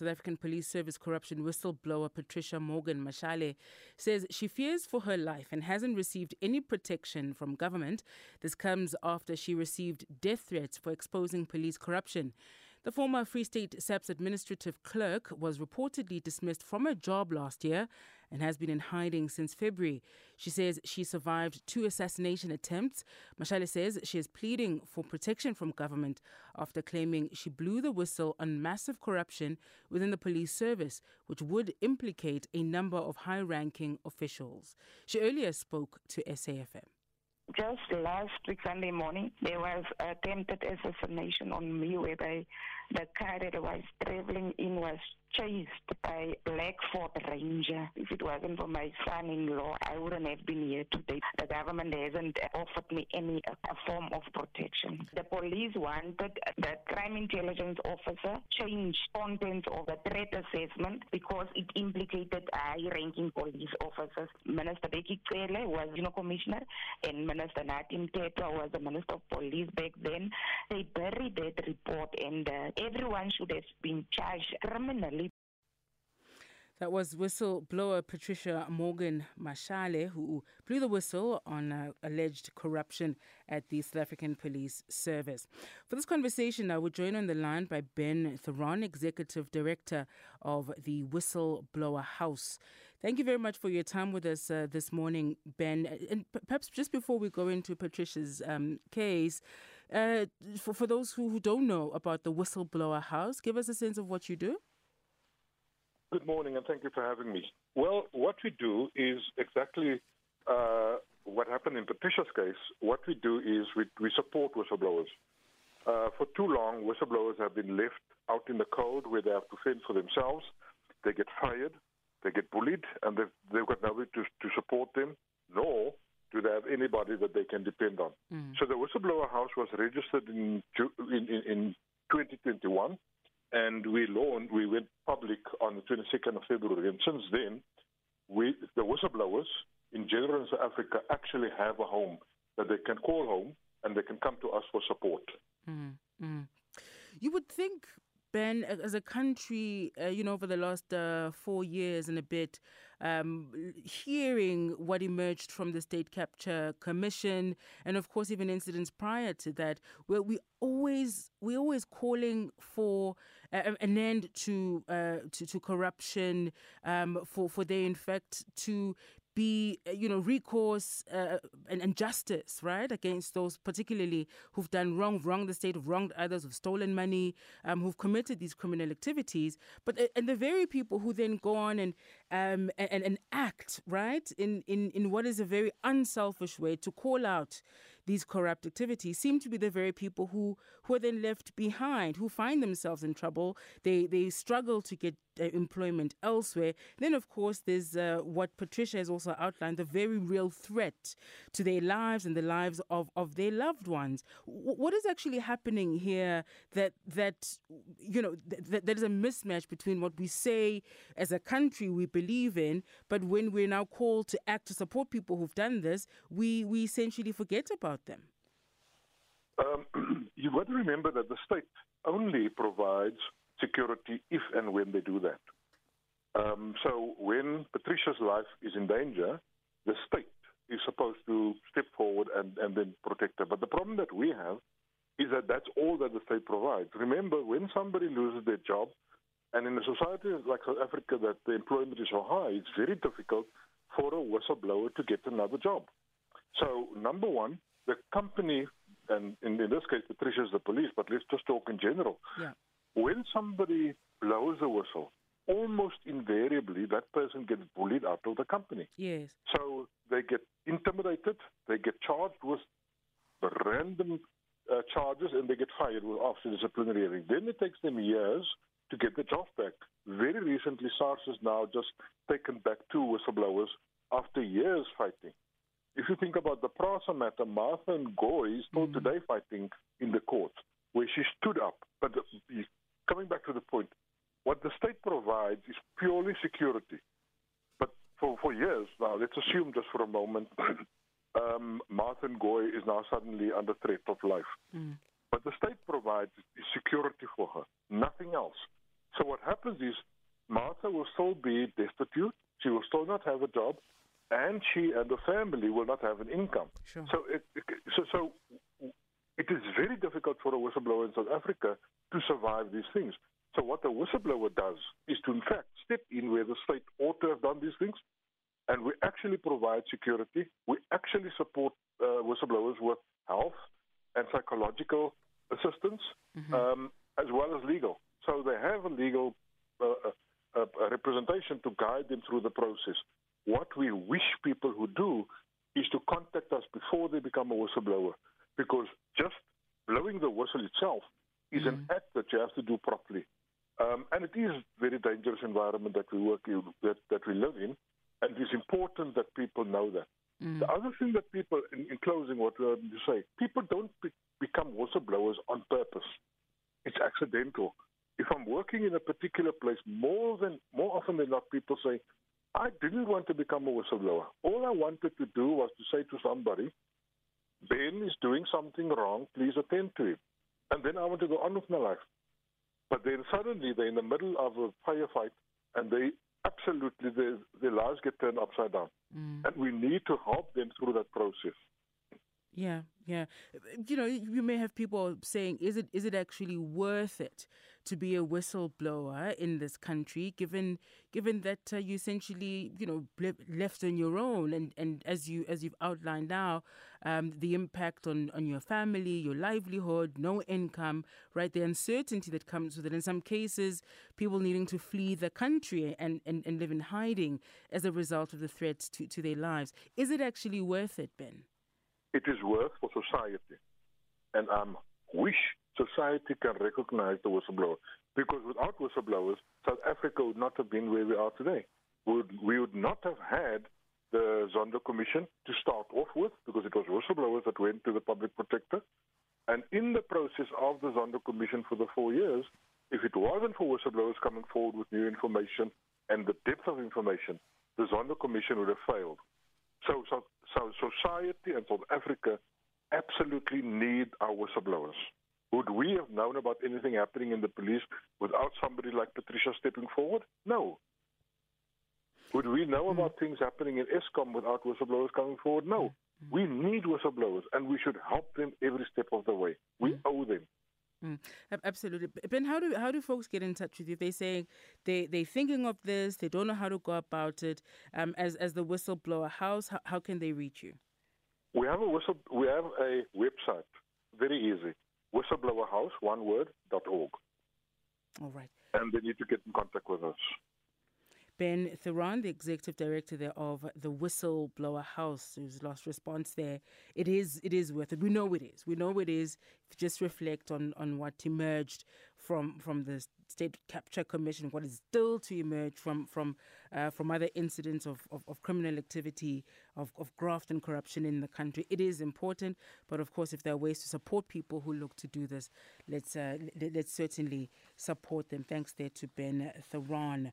South African Police Service corruption whistleblower Patricia Morgan Mashale says she fears for her life and hasn't received any protection from government. This comes after she received death threats for exposing police corruption. The former Free State SAPS administrative clerk was reportedly dismissed from her job last year and has been in hiding since February. She says she survived two assassination attempts. Mashale says she is pleading for protection from government after claiming she blew the whistle on massive corruption within the police service, which would implicate a number of high ranking officials. She earlier spoke to SAFM. Just last week, Sunday morning, there was attempted assassination on me whereby the car that I was traveling in was chased by black Ford Ranger. If it wasn't for my son-in-law, I wouldn't have been here today. The government hasn't offered me any uh, form of protection. The police wanted the crime intelligence officer change contents of the threat assessment because it implicated high-ranking police officers. Minister Bheki Cele was, you know, commissioner, and Minister Nathi Mthethwa was the minister of police back then. They buried that report, and uh, everyone should have been charged criminally that was whistleblower Patricia Morgan Mashale, who blew the whistle on uh, alleged corruption at the South African Police Service. For this conversation, I will join on the line by Ben Theron, Executive Director of the Whistleblower House. Thank you very much for your time with us uh, this morning, Ben. And perhaps just before we go into Patricia's um, case, uh, for, for those who, who don't know about the Whistleblower House, give us a sense of what you do. Good morning, and thank you for having me. Well, what we do is exactly uh, what happened in Patricia's case. What we do is we, we support whistleblowers. Uh, for too long, whistleblowers have been left out in the cold where they have to fend for themselves. They get fired, they get bullied, and they've, they've got nobody to, to support them, nor do they have anybody that they can depend on. Mm. So the Whistleblower House was registered in, in, in 2021 and we launched, we went public on the 22nd of February. And since then, we, the whistleblowers in general in South Africa actually have a home that they can call home and they can come to us for support. Mm-hmm. You would think, Ben, as a country, uh, you know, over the last uh, four years and a bit, um, hearing what emerged from the State Capture Commission, and of course, even incidents prior to that, where we always we always calling for an end to, uh, to to corruption, um, for for there in fact to be, uh, you know, recourse uh, and, and, justice, right, against those particularly who've done wrong, wronged the state, wronged others, who've stolen money, um, who've committed these criminal activities. But uh, and the very people who then go on and um, and, and act, right, in, in, in what is a very unselfish way to call out these corrupt activities seem to be the very people who, who are then left behind, who find themselves in trouble. They, they struggle to get uh, employment elsewhere. Then, of course, there's uh, what Patricia has also outlined the very real threat to their lives and the lives of, of their loved ones. W- what is actually happening here that, that you know, th- that is a mismatch between what we say as a country we believe in, but when we're now called to act to support people who've done this, we, we essentially forget about about them? Um, you've got to remember that the state only provides security if and when they do that. Um, so when Patricia's life is in danger, the state is supposed to step forward and, and then protect her. But the problem that we have is that that's all that the state provides. Remember, when somebody loses their job, and in a society like South Africa that the employment is so high, it's very difficult for a whistleblower to get another job. So, number one, the company, and in, this case, Patricia is the police, but let's just talk in general. Yeah. When somebody blows a whistle, almost invariably that person gets bullied out of the company. Yes. So they get intimidated, they get charged with random uh, charges, and they get fired with after disciplinary hearing. Then it takes them years to get the job back. Very recently, SARS has now just taken back two whistleblowers after years fighting. If you think about the Prasa matter, Martha Ngoye is still mm. today fighting in the court where she stood up. But coming back to the point, what the state provides is purely security. But for, for years now, let's assume just for a moment, um, Martha Ngoye is now suddenly under threat of life. Mm. But the state provides security for her, nothing else. So what happens is Martha will still be destitute. She will still not have a job, and she and the family will not have an income. Sure. So, it, so, so it is very difficult for a whistleblower in South Africa to survive these things. So what the whistleblower does is to, in fact, step in where the state ought to have done these things, and we actually provide security. We actually support uh, whistleblowers with health and psychological assistance, mm-hmm. um, as well as legal. So they have a legal uh, uh, representation to guide them through the process. What we wish people who do is to contact us before they become a whistleblower, because just blowing the whistle itself is mm-hmm. an act that you have to do properly. Um, and it is a very dangerous environment that we work in, that, that we live in, and it is important that people know that. Mm. The other thing that people, in, in closing, what we to say, people don't be, become whistleblowers on purpose. It's accidental. If I'm working in a particular place, more than more often than not, people say, "I didn't want to become a whistleblower. All I wanted to do was to say to somebody, Ben is doing something wrong. Please attend to him." And then I want to go on with my life. But then suddenly they're in the middle of a firefight and they absolutely, their, their lives get turned upside down. Mm. And we need to help them through that process. Yeah, yeah. You know, you may have people saying, "Is it is it actually worth it to be a whistleblower in this country, given given that uh, you essentially, you know, left on your own, and, and as you as you've outlined now, um, the impact on on your family, your livelihood, no income, right? The uncertainty that comes with it. In some cases, people needing to flee the country and, and, and live in hiding as a result of the threats to, to their lives. Is it actually worth it, Ben? It is worth for society, and I um, wish society can recognize the whistleblower. Because without whistleblowers, South Africa would not have been where we are today. We would, we would not have had the Zondo Commission to start off with, because it was whistleblowers that went to the public protector. And in the process of the Zondo Commission for the four years, if it wasn't for whistleblowers coming forward with new information and the depth of information, the Zondo Commission would have failed. So, so, so society and South Africa absolutely need our whistleblowers. Would we have known about anything happening in the police without somebody like Patricia stepping forward? No. Would we know mm. about things happening in Eskom without whistleblowers coming forward? No. Mm. We need whistleblowers, and we should help them every step of the way. We mm. owe them. Mm, absolutely, Ben. How do how do folks get in touch with you? They're saying they they're thinking of this. They don't know how to go about it. Um, as as the whistleblower house, how, how can they reach you? We have a whistle. We have a website. Very easy whistleblowerhouse, one word, dot org. All right. And they need to get in contact with us. Ben Theron, the executive director there of the Whistleblower House, whose last response there, it is it is worth it. We know it is. We know it is. Just reflect on on what emerged from from the State Capture Commission, what is still to emerge from from uh, from other incidents of, of, of, criminal activity, of, of graft and corruption in the country. It is important, but of course, if there are ways to support people who look to do this, let's uh, let's certainly support them. Thanks there to Ben Theron.